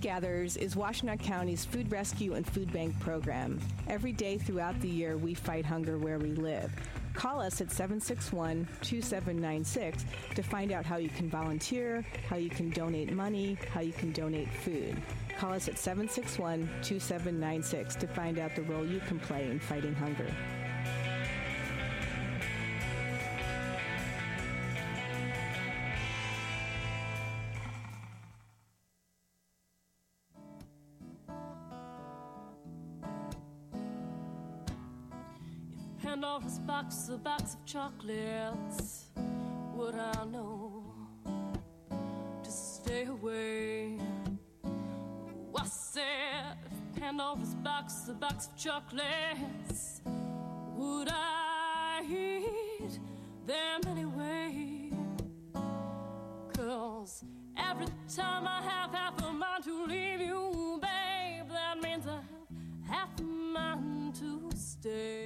Food Gatherers is Washtenaw County's food rescue and food bank program. Every day throughout the year, we fight hunger where we live. Call us at 761 2796 to find out how you can volunteer, how you can donate money, how you can donate food. Call us at 761 2796 to find out the role you can play in fighting hunger. Pandora's box, a box of chocolates, would I know to stay away? I said, if Pandora's box, a box of chocolates, would I eat them anyway? Cause every time I have half a mind to leave you, babe, that means I have half a mind to stay.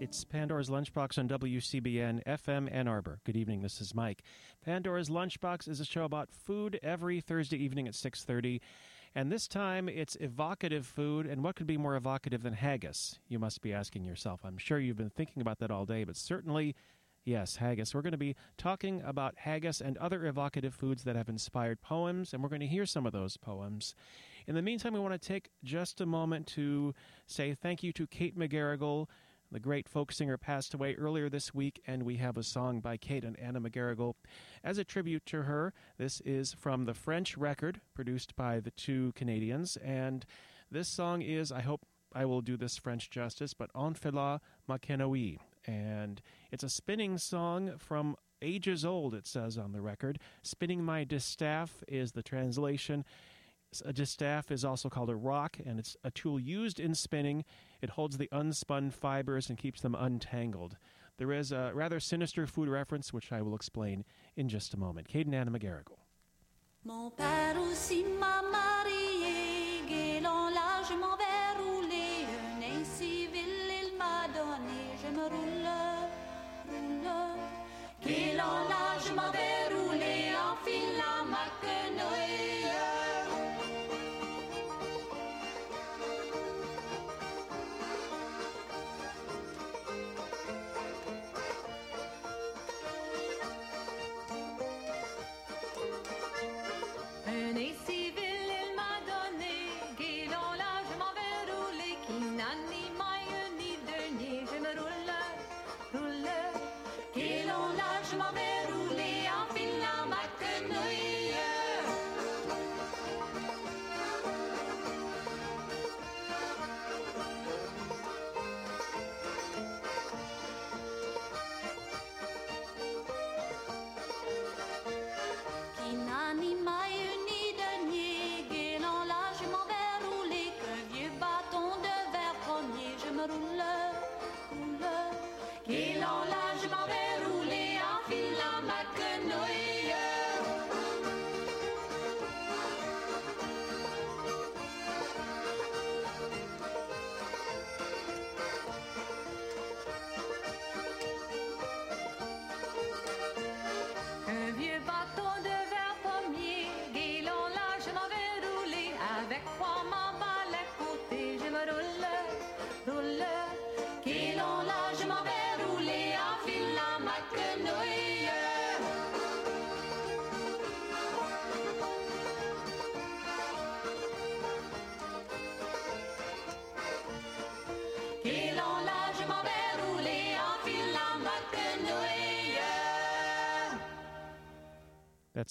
It's Pandora's Lunchbox on WCBN FM Ann Arbor. Good evening. This is Mike. Pandora's Lunchbox is a show about food every Thursday evening at 6:30, and this time it's evocative food. And what could be more evocative than haggis? You must be asking yourself. I'm sure you've been thinking about that all day, but certainly Yes, haggis. We're going to be talking about haggis and other evocative foods that have inspired poems, and we're going to hear some of those poems. In the meantime, we want to take just a moment to say thank you to Kate McGarrigle. The great folk singer passed away earlier this week, and we have a song by Kate and Anna McGarrigle as a tribute to her. This is from the French record produced by the two Canadians, and this song is, I hope I will do this French justice, but Enfila ma canoë. And it's a spinning song from ages old, it says on the record. Spinning my distaff is the translation. A distaff is also called a rock, and it's a tool used in spinning. It holds the unspun fibers and keeps them untangled. There is a rather sinister food reference, which I will explain in just a moment. Kate and Anna McGarrigle.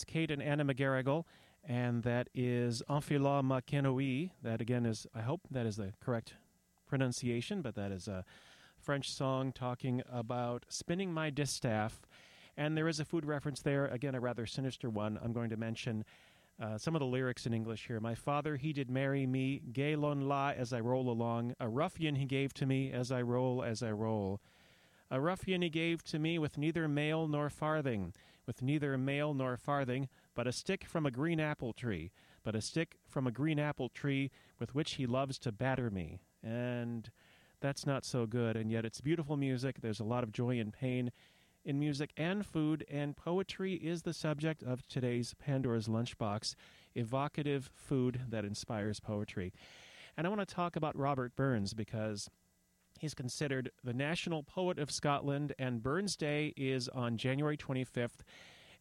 Kate and Anna McGarrigle, and that is En filant ma quenouille. That again is, I hope that is the correct pronunciation, but that is a French song talking about spinning my distaff. And there is a food reference there, again, a rather sinister one. I'm going to mention uh, some of the lyrics in English here. My father, he did marry me, gay lon la as I roll along. A ruffian he gave to me as I roll, as I roll. A ruffian he gave to me with neither mail nor farthing, with neither a mail nor a farthing, but a stick from a green apple tree, but a stick from a green apple tree with which he loves to batter me. And that's not so good, and yet it's beautiful music. There's a lot of joy and pain in music and food, and poetry is the subject of today's Pandora's Lunchbox evocative food that inspires poetry. And I want to talk about Robert Burns because he's considered the national poet of Scotland, and Burns Day is on January 25th.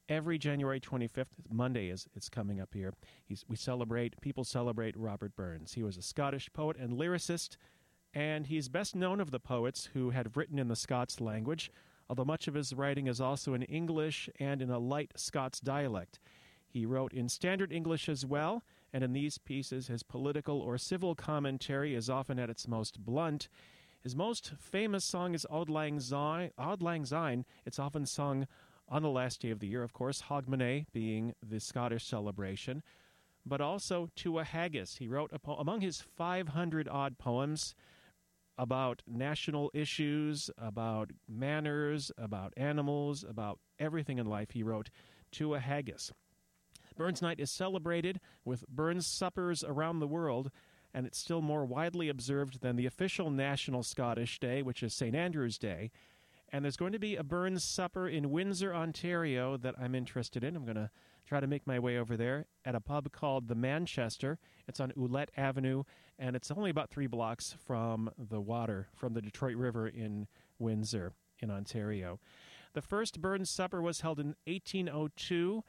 Every January 25th, Monday is it's coming up here. He's, we celebrate, people celebrate Robert Burns. He was a Scottish poet and lyricist, and he's best known of the poets who had written in the Scots language, although much of his writing is also in English and in a light Scots dialect. He wrote in Standard English as well, and in these pieces, his political or civil commentary is often at its most blunt. His most famous song is Auld Lang Syne. Auld Lang Syne. It's often sung on the last day of the year, of course, Hogmanay being the Scottish celebration, but also to a haggis. He wrote po- among his 500 odd poems about national issues, about manners, about animals, about everything in life. He wrote to a haggis. Burns Night is celebrated with Burns suppers around the world, and it's still more widely observed than the official National Scottish Day, which is St. Andrew's Day. And there's going to be a Burns supper in Windsor, Ontario that I'm interested in. I'm going to try to make my way over there at a pub called the Manchester. It's on Ouellette Avenue, and it's only about three blocks from the water, from the Detroit River in Windsor, in Ontario. The first Burns supper was held in 1802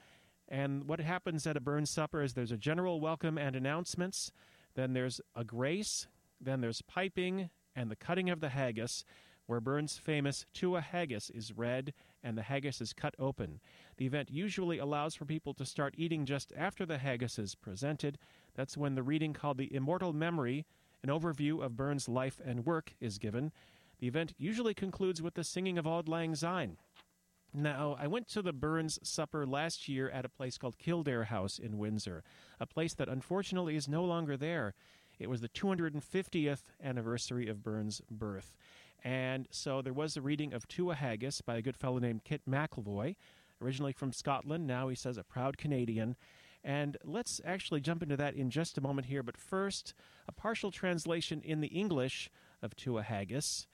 and what happens at a Burns supper is there's a general welcome and announcements, then there's a grace, then there's piping and the cutting of the haggis, where Burns' famous To a Haggis is read and the haggis is cut open. The event usually allows for people to start eating just after the haggis is presented. That's when the reading called The Immortal Memory, an overview of Burns' life and work, is given. The event usually concludes with the singing of Auld Lang Syne. Now, I went to the Burns supper last year at a place called Kildare House in Windsor, a place that unfortunately is no longer there. It was the 250th anniversary of Burns' birth. And so there was a reading of To a Haggis by a good fellow named Kit McElvoy, originally from Scotland, now he says a proud Canadian. And let's actually jump into that in just a moment here. But first, a partial translation in the English of To a Haggis.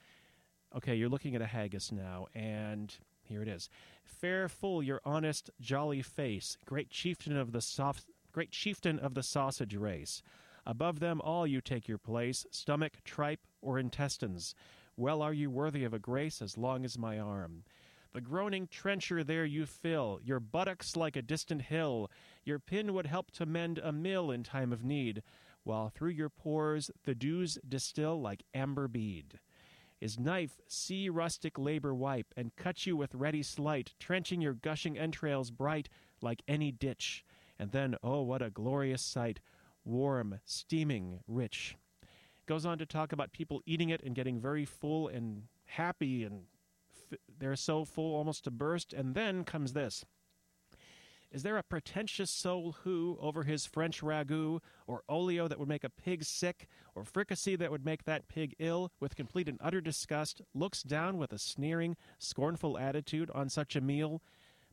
Okay, you're looking at a haggis now, and here it is. Fair full your honest, jolly face, great chieftain of the soft, great chieftain of the sausage race. Above them all you take your place, stomach, tripe, or intestines. Well are you worthy of a grace as long as my arm. The groaning trencher there you fill, your buttocks like a distant hill. Your pin would help to mend a mill in time of need, while through your pores the dews distill like amber bead. His knife see rustic labor wipe, and cut you with ready sleight, trenching your gushing entrails bright like any ditch. And then, oh, what a glorious sight! Warm, steaming, rich. Goes on to talk about people eating it and getting very full and happy, and f- they're so full almost to burst. And then comes this. Is there a pretentious soul who, over his French ragout, or olio that would make a pig sick, or fricassee that would make that pig ill, with complete and utter disgust, looks down with a sneering, scornful attitude on such a meal?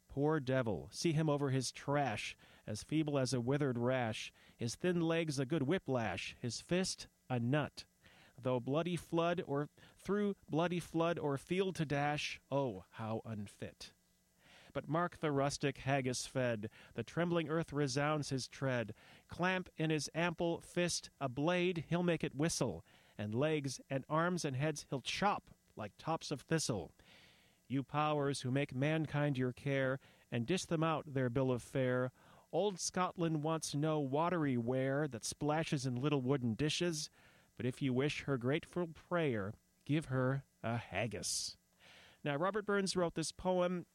Poor devil, see him over his trash, as feeble as a withered rash, his thin legs a good whiplash, his fist a nut. Though bloody flood, or through bloody flood or field to dash, oh, how unfit! But mark the rustic haggis fed, the trembling earth resounds his tread. Clamp in his ample fist a blade, he'll make it whistle, and legs and arms and heads he'll chop like tops of thistle. You powers who make mankind your care, and dish them out their bill of fare, old Scotland wants no watery ware that splashes in little wooden dishes, but if you wish her grateful prayer, give her a haggis. Now, Robert Burns wrote this poem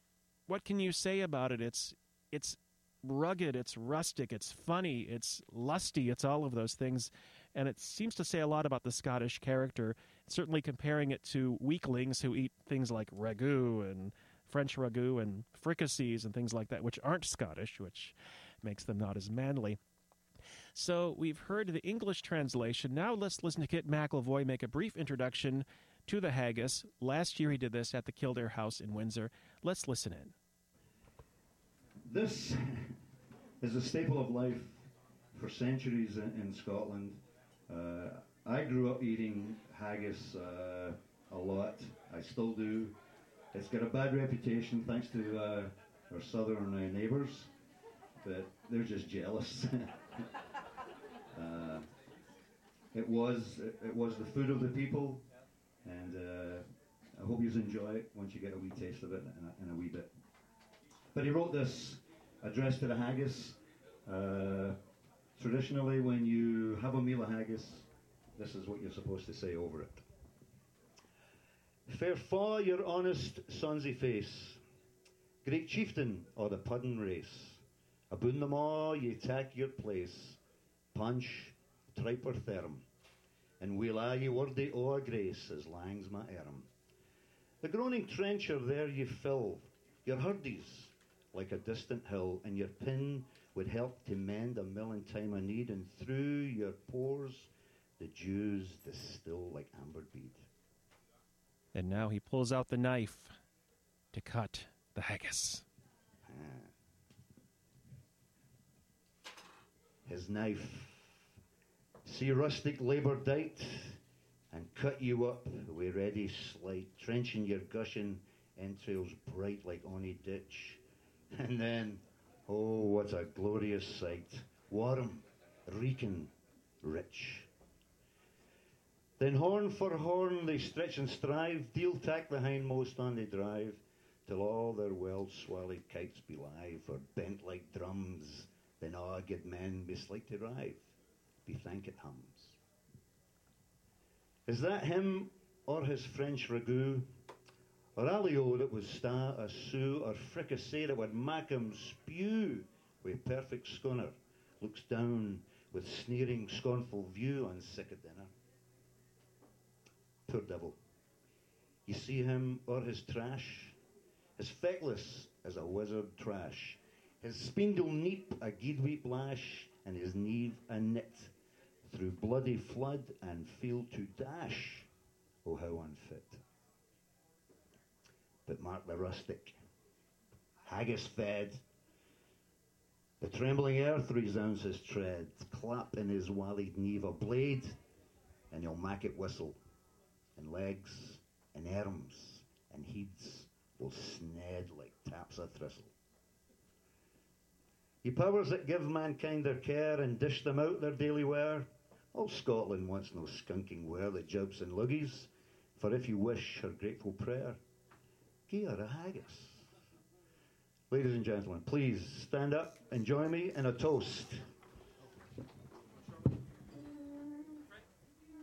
what can you say about it? It's it's rugged, it's rustic, it's funny, it's lusty, it's all of those things. And it seems to say a lot about the Scottish character, certainly comparing it to weaklings who eat things like ragout and French ragout and fricassees and things like that, which aren't Scottish, which makes them not as manly. So we've heard the English translation. Now let's listen to Kit McElvoy make a brief introduction to the haggis. Last year he did this at the Kildare House in Windsor. Let's listen in. This is a staple of life for centuries in, in Scotland. Uh, I grew up eating haggis uh, a lot. I still do. it's got a bad reputation thanks to uh, our southern uh, neighbours, but they're just jealous. uh, it was it was the food of the people, and uh, I hope you enjoy it once you get a wee taste of it in a, in a wee bit. But he wrote this address to the haggis. Uh, traditionally, when you have a meal of haggis, this is what you're supposed to say over it. Fair fa your honest sonsy face, great chieftain o' the puddin' race, aboon them all ye tak your place, punch, triper therm, and we'll a ye worthy o' a grace as lang's my arm. The groaning trencher there ye fill, your hurdies like a distant hill, and your pin would help to mend a mill in time of need, and through your pores the dews distill like amber bead. And now he pulls out the knife to cut the haggis. Ah. His knife, see rustic labour dight, and cut you up wi' ready slight, trenching your gushing entrails bright like ony ditch. And then, oh, what a glorious sight, warm, reeking, rich. Then horn for horn they stretch and strive, deal tack the hindmost on they drive, till all their well swallowed kites be live, or bent like drums, then a good men be slight to rive, be thank it hums. Is that him or his French ragout? Or alio that was sta a sou, or fricassee that would mak him spew with perfect scunner, looks down with sneering, scornful view on sick of dinner. Poor devil. You see him or his trash, as feckless as a wizard trash, his spindle neap a gidweep lash, and his neve a knit, through bloody flood and field to dash. Oh, how unfit. But mark the rustic, haggis fed, the trembling earth resounds his tread, clap in his wallied neve a blade, and he'll mak it whistle and legs and arms and heads will sned like taps of thistle. Ye powers that give mankind their care and dish them out their daily wear, all Scotland wants no skunking ware that jibs and luggies, for if you wish her grateful prayer, gie her a haggis. Ladies and gentlemen, please stand up and join me in a toast.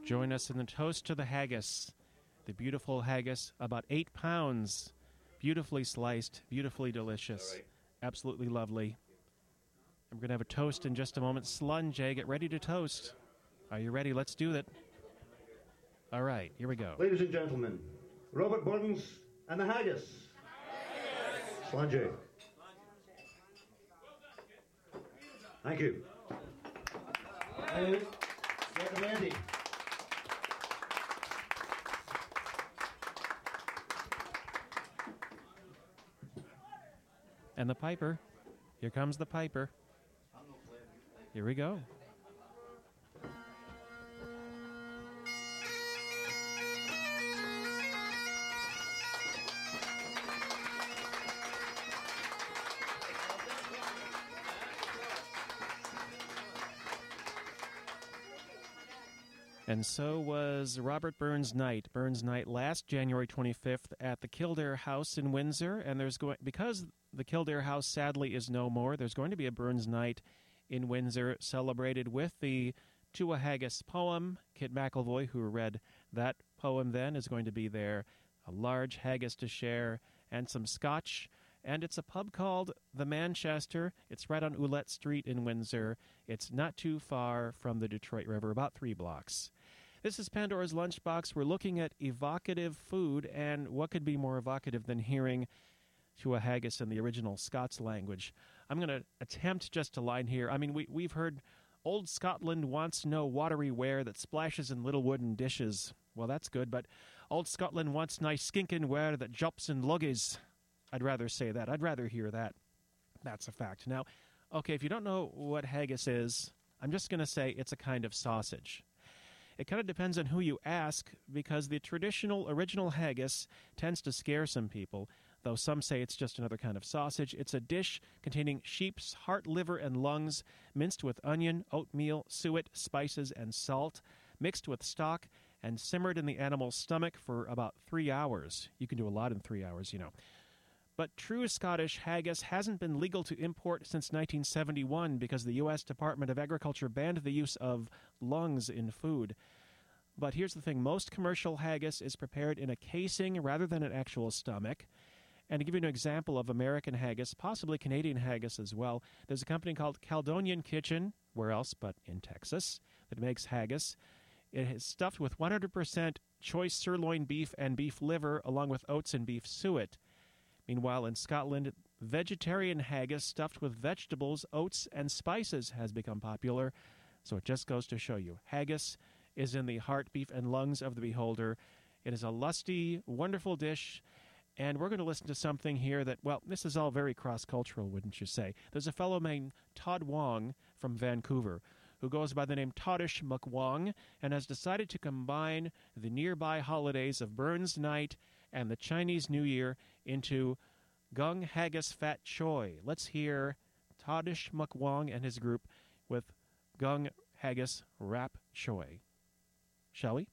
Join us in the toast to the haggis. The beautiful haggis, about eight pounds, beautifully sliced, beautifully delicious, right. absolutely lovely. And we're going to have a toast in just a moment. Slàinte, get ready to toast. Are you ready? Let's do it. All right, here we go. Ladies and gentlemen, Robert Burns and the Haggis. Slàinte. Thank you. Now, get ready. And the piper. Here comes the piper. Here we go. And so was Robert Burns Night. Burns Night last January 25th at the Kildare House in Windsor. And there's going, because the Kildare House sadly is no more, there's going to be a Burns Night in Windsor celebrated with the To a Haggis poem. Kit McElvoy, who read that poem then, is going to be there. A large haggis to share and some scotch. And it's a pub called The Manchester. It's right on Ouellette Street in Windsor. It's not too far from the Detroit River, about three blocks. This is Pandora's Lunchbox. We're looking at evocative food, and what could be more evocative than hearing to a haggis in the original Scots language? I'm going to attempt just a line here. I mean, we, we've heard Old Scotland wants no watery ware that splashes in little wooden dishes. Well, that's good, but Old Scotland wants nice skinkin' ware that jumps in luggies. I'd rather say that. I'd rather hear that. That's a fact. Now, okay, if you don't know what haggis is, I'm just going to say it's a kind of sausage. It kind of depends on who you ask because the traditional original haggis tends to scare some people, though some say it's just another kind of sausage. It's a dish containing sheep's heart, liver, and lungs, minced with onion, oatmeal, suet, spices, and salt, mixed with stock, and simmered in the animal's stomach for about three hours. You can do a lot in three hours, you know. But true Scottish haggis hasn't been legal to import since 1971 because the U.S. Department of Agriculture banned the use of lungs in food. But here's the thing most commercial haggis is prepared in a casing rather than an actual stomach. And to give you an example of American haggis, possibly Canadian haggis as well, there's a company called Caledonian Kitchen, where else but in Texas, that makes haggis. It is stuffed with 100% choice sirloin beef and beef liver, along with oats and beef suet. Meanwhile, in Scotland, vegetarian haggis stuffed with vegetables, oats, and spices has become popular. So it just goes to show you haggis is in the heart, beef, and lungs of the beholder. It is a lusty, wonderful dish. And we're going to listen to something here that, well, this is all very cross cultural, wouldn't you say? There's a fellow named Todd Wong from Vancouver who goes by the name Toddish McWong and has decided to combine the nearby holidays of Burns Night and the Chinese New Year into Gung Haggis Fat Choi. Let's hear Toddish McWong and his group with Gung Haggis Rap Choi. Shall we?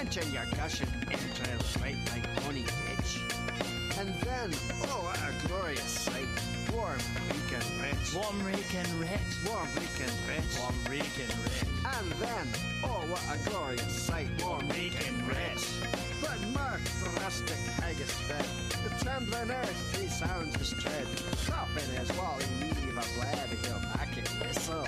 Drenching your gushing entrails right like honey ditch. And then, oh, what a glorious sight, warm, weak and rich, Warm reek and rich. warm, weak and rich. Warm reek and rich. And then, oh, what a glorious sight, warm, Reek and oh, rich. But mark the rustic haggis bed, the trembling earth he sounds his tread, dropping his wally weave of lead, he'll back and whistle.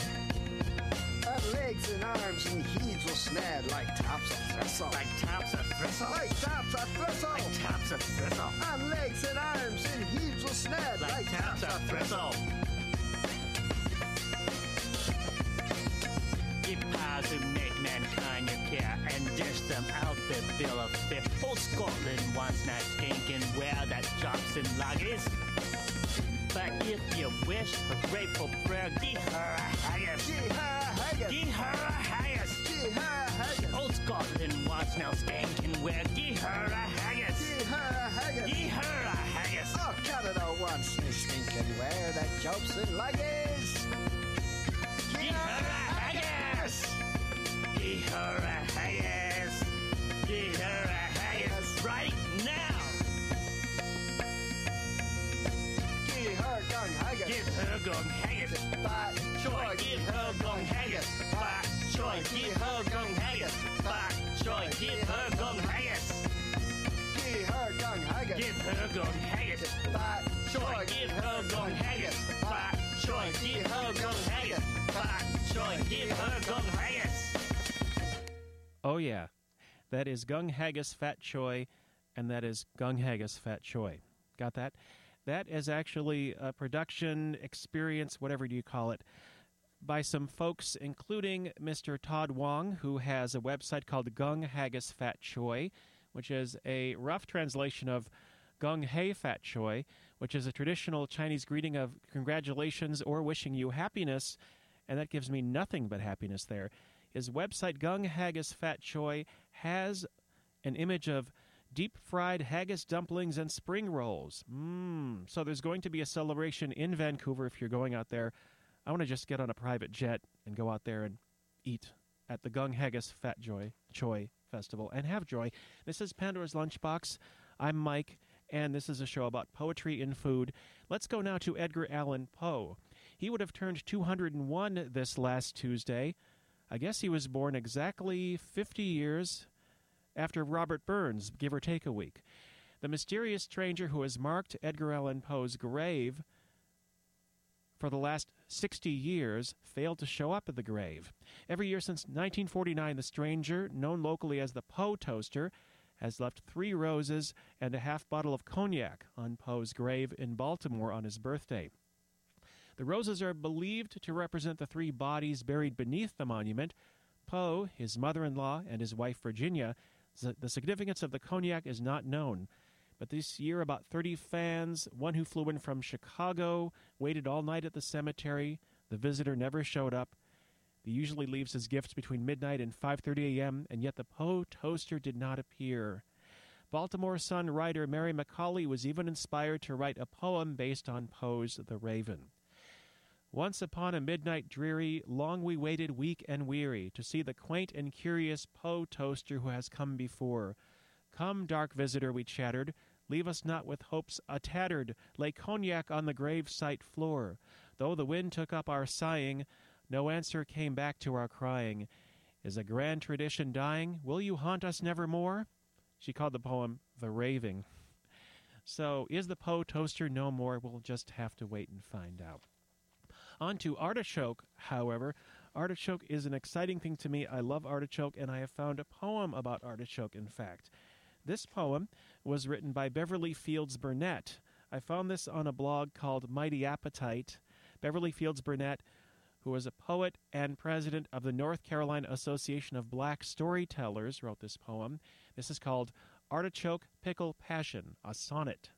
And legs and arms and heaves will sned like tops of thistle. Like tops of bristle. like tops of thistle. Like tops of bristle. and legs and arms and heaves will sned Like tops of bristle. Ye powers who make mankind your care and dish them out their bill of fare. Old Scotland wants not stinking where that drops in luggies. But if you wish a grateful prayer, give her a haggis. Gee, ha, haggis. Give her a haggis. Gee, ha, haggis. Old Scotland wants no stinking where. Give her a higgest. Give her a haggis. Gee, ha, her gung haggis. Fat Joy, give her gung haggis. Fat joy, give her gung haggis. Fat joy, give her gung haggis. Gee, her gung haggis. Give her gung haggis. Fat Joy, give her gung haggis. Fat joy, give her gung haggis. Fat joy, give her gung haggis. Oh, yeah. That is Gung Haggis Fat Choi, and that is Gung Haggis Fat Choi. Got that? That is actually a production experience, whatever you call it, by some folks, including Mr. Todd Wong, who has a website called Gung Haggis Fat Choi, which is a rough translation of Gung Hei Fat Choi, which is a traditional Chinese greeting of congratulations or wishing you happiness, and that gives me nothing but happiness there. His website, Gung Haggis Fat Choi, has an image of deep fried haggis dumplings and spring rolls. Mmm. So there's going to be a celebration in Vancouver if you're going out there. I want to just get on a private jet and go out there and eat at the Gung Haggis Fat Joy Choi Festival and have joy. This is Pandora's Lunchbox. I'm Mike, and this is a show about poetry in food. Let's go now to Edgar Allan Poe. He would have turned 201 this last Tuesday. I guess he was born exactly 50 years after Robert Burns, give or take a week. The mysterious stranger who has marked Edgar Allan Poe's grave for the last 60 years failed to show up at the grave. Every year since 1949, the stranger, known locally as the Poe Toaster, has left three roses and a half bottle of cognac on Poe's grave in Baltimore on his birthday. The roses are believed to represent the three bodies buried beneath the monument Poe, his mother in law, and his wife Virginia. The significance of the cognac is not known. But this year, about 30 fans, one who flew in from Chicago, waited all night at the cemetery. The visitor never showed up. He usually leaves his gifts between midnight and 5:30 a.m., and yet the Poe toaster did not appear. Baltimore Sun writer Mary McCauley was even inspired to write a poem based on Poe's The Raven. Once upon a midnight dreary, long we waited weak and weary to see the quaint and curious Poe toaster who has come before. Come, dark visitor, we chattered, leave us not with hopes a tattered, lay cognac on the grave site floor. Though the wind took up our sighing, no answer came back to our crying. Is a grand tradition dying? Will you haunt us nevermore? She called the poem The Raving. So, is the Poe toaster no more? We'll just have to wait and find out. On to artichoke, however. Artichoke is an exciting thing to me. I love artichoke, and I have found a poem about artichoke, in fact. This poem was written by Beverly Fields Burnett. I found this on a blog called Mighty Appetite. Beverly Fields Burnett, who was a poet and president of the North Carolina Association of Black Storytellers, wrote this poem. This is called Artichoke Pickle Passion, a sonnet.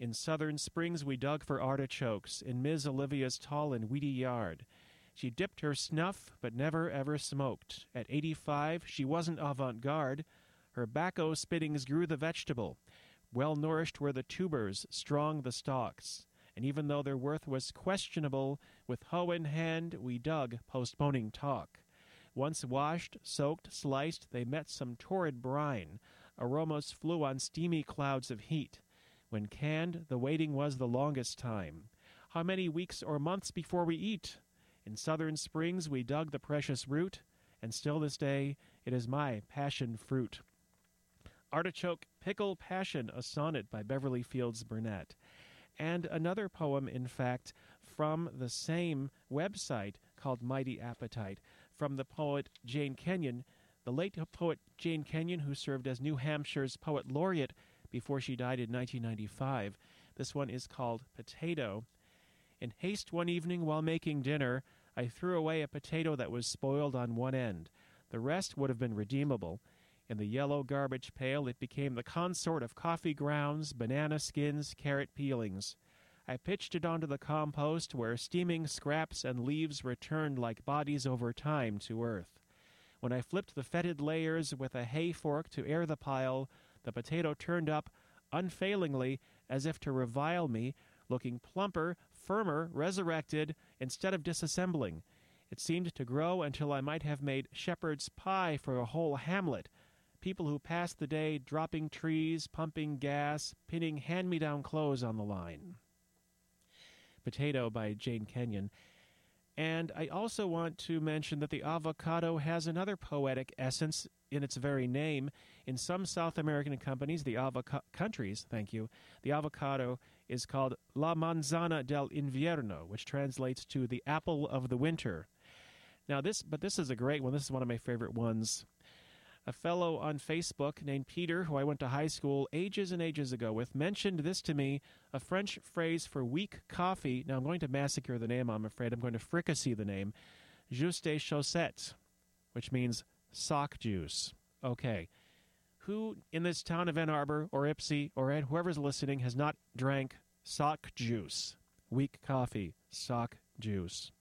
In southern springs we dug for artichokes in Miss Olivia's tall and weedy yard. She dipped her snuff, but never ever smoked. At eighty five, she wasn't avant garde. Her bacco spittings grew the vegetable. Well nourished were the tubers, strong the stalks. And even though their worth was questionable, with hoe in hand we dug, postponing talk. Once washed, soaked, sliced, they met some torrid brine. Aromas flew on steamy clouds of heat. When canned, the waiting was the longest time. How many weeks or months before we eat? In southern springs we dug the precious root, and still this day it is my passion fruit. Artichoke Pickle Passion, a sonnet by Beverly Fields Burnett. And another poem, in fact, from the same website called Mighty Appetite, from the poet Jane Kenyon, the late poet Jane Kenyon, who served as New Hampshire's poet laureate before she died in 1995. This one is called Potato. In haste one evening while making dinner, I threw away a potato that was spoiled on one end. The rest would have been redeemable. In the yellow garbage pail, it became the consort of coffee grounds, banana skins, carrot peelings. I pitched it onto the compost where steaming scraps and leaves returned like bodies over time to earth. When I flipped the fetid layers with a hay fork to air the pile, the potato turned up unfailingly as if to revile me, looking plumper, firmer, resurrected, instead of disassembling. It seemed to grow until I might have made shepherd's pie for a whole hamlet. People who passed the day dropping trees, pumping gas, pinning hand me down clothes on the line. Potato by Jane Kenyon. And I also want to mention that the avocado has another poetic essence in its very name. In some South American companies, the avoca- countries, thank you, the avocado is called La Manzana del Invierno, which translates to the apple of the winter. Now this, but this is a great one. This is one of my favorite ones. A fellow on Facebook named Peter, who I went to high school ages and ages ago with, mentioned this to me a French phrase for weak coffee. Now, I'm going to massacre the name, I'm afraid. I'm going to fricassee the name. Jus de chaussettes, which means sock juice. Okay. Who in this town of Ann Arbor or Ypsi or Ed, whoever's listening has not drank sock juice? Weak coffee, sock juice.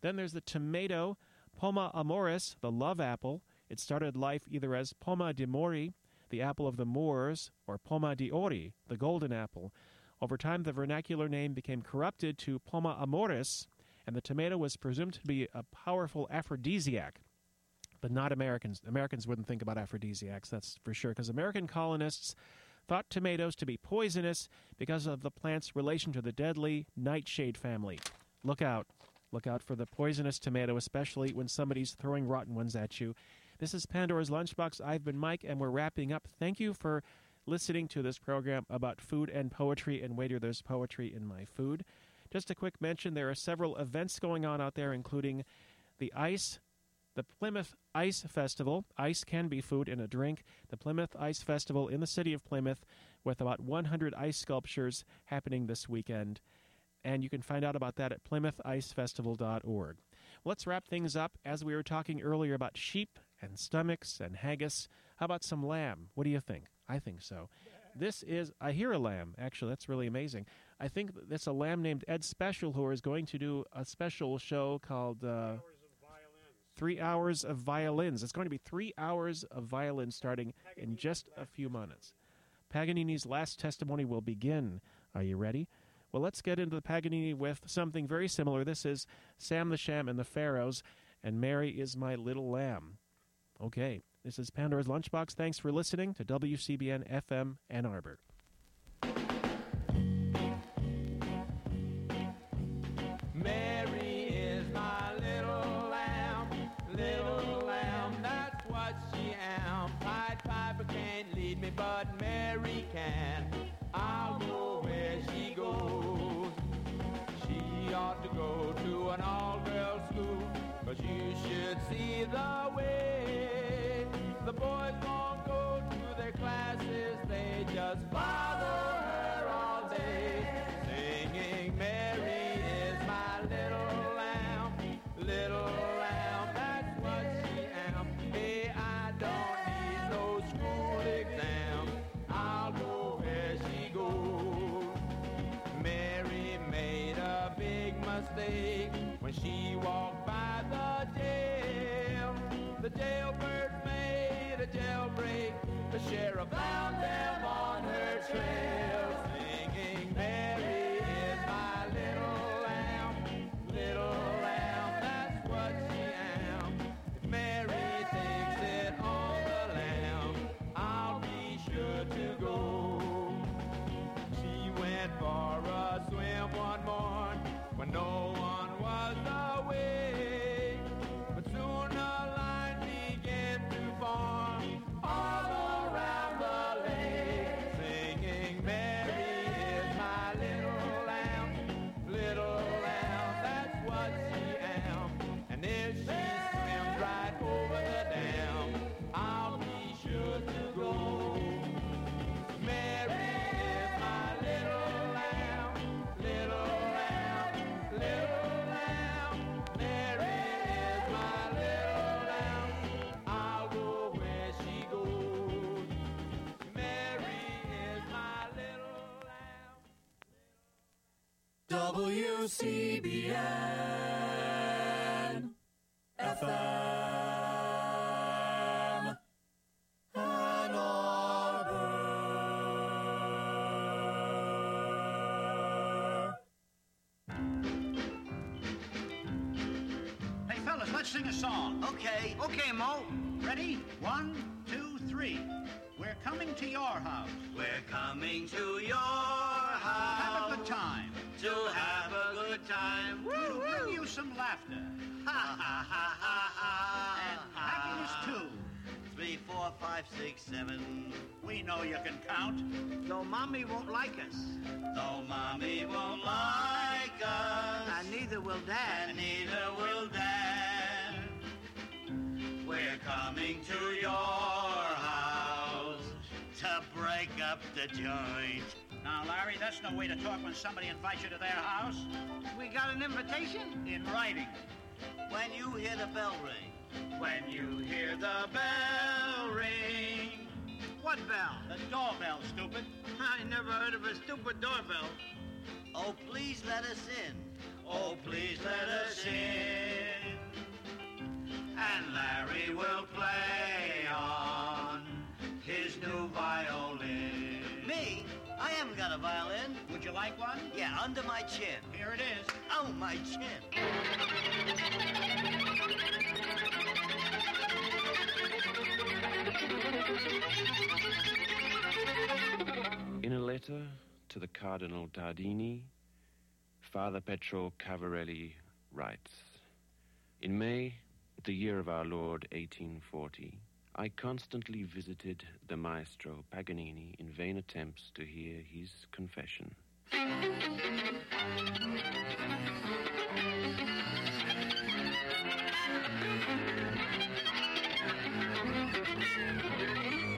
Then there's the tomato, Poma amoris, the love apple. It started life either as Poma de Mori, the apple of the Moors, or Poma di Ori, the golden apple. Over time, the vernacular name became corrupted to Poma amoris, and the tomato was presumed to be a powerful aphrodisiac. But not Americans. Americans wouldn't think about aphrodisiacs, that's for sure, because American colonists thought tomatoes to be poisonous because of the plant's relation to the deadly nightshade family. Look out. Look out for the poisonous tomato, especially when somebody's throwing rotten ones at you. This is Pandora's Lunchbox. I've been Mike, and we're wrapping up. Thank you for listening to this program about food and poetry, and waiter, there's poetry in my food. Just a quick mention there are several events going on out there, including the ICE, the Plymouth Ice Festival. Ice can be food and a drink. The Plymouth Ice Festival in the city of Plymouth, with about 100 ice sculptures happening this weekend. And you can find out about that at plymouthiceFestival.org. Let's wrap things up. As we were talking earlier about sheep and stomachs and haggis, how about some lamb? What do you think? I think so. This is, I hear a lamb, actually, that's really amazing. I think it's a lamb named Ed Special who is going to do a special show called uh, Three Hours of Violins. It's going to be three hours of violins starting in just a few minutes. Paganini's last testimony will begin. Are you ready? Well, let's get into the Paganini with something very similar. This is Sam the Sham and the Pharaohs, and Mary is my little lamb. Okay, this is Pandora's Lunchbox. Thanks for listening to WCBN FM Ann Arbor. Me, but Mary can. I'll go where she goes. She ought to go to an all-girls school, but you should see the way. The boys won't go to their classes, they just follow The sheriff found them on her trail, WCBN FM Ann Arbor. Hey, fellas, let's sing a song. Okay. Okay, Mo. Ready? One, two, three. We're coming to your house. We're coming to your house. Have a good time. To have a good time. To bring you some laughter. Ha ha ha ha ha. And happiness, too. Three, four, five, six, seven. We know you can count. Though mommy won't like us. Though mommy won't like us. And neither will Dad. And neither will dad. We're coming to your house to break up the joint. Now, Larry, that's no way to talk when somebody invites you to their house. We got an invitation? In writing. When you hear the bell ring. When you hear the bell ring. What bell? The doorbell, stupid. I never heard of a stupid doorbell. Oh, please let us in. Oh, please let us in. And Larry will play on his new violin. Would you like one? Yeah, under my chin. Here it is. Oh, my chin. In a letter to the Cardinal Tardini, Father Petro Cavarelli writes In May, the year of our Lord 1840, I constantly visited the maestro Paganini in vain attempts to hear his confession.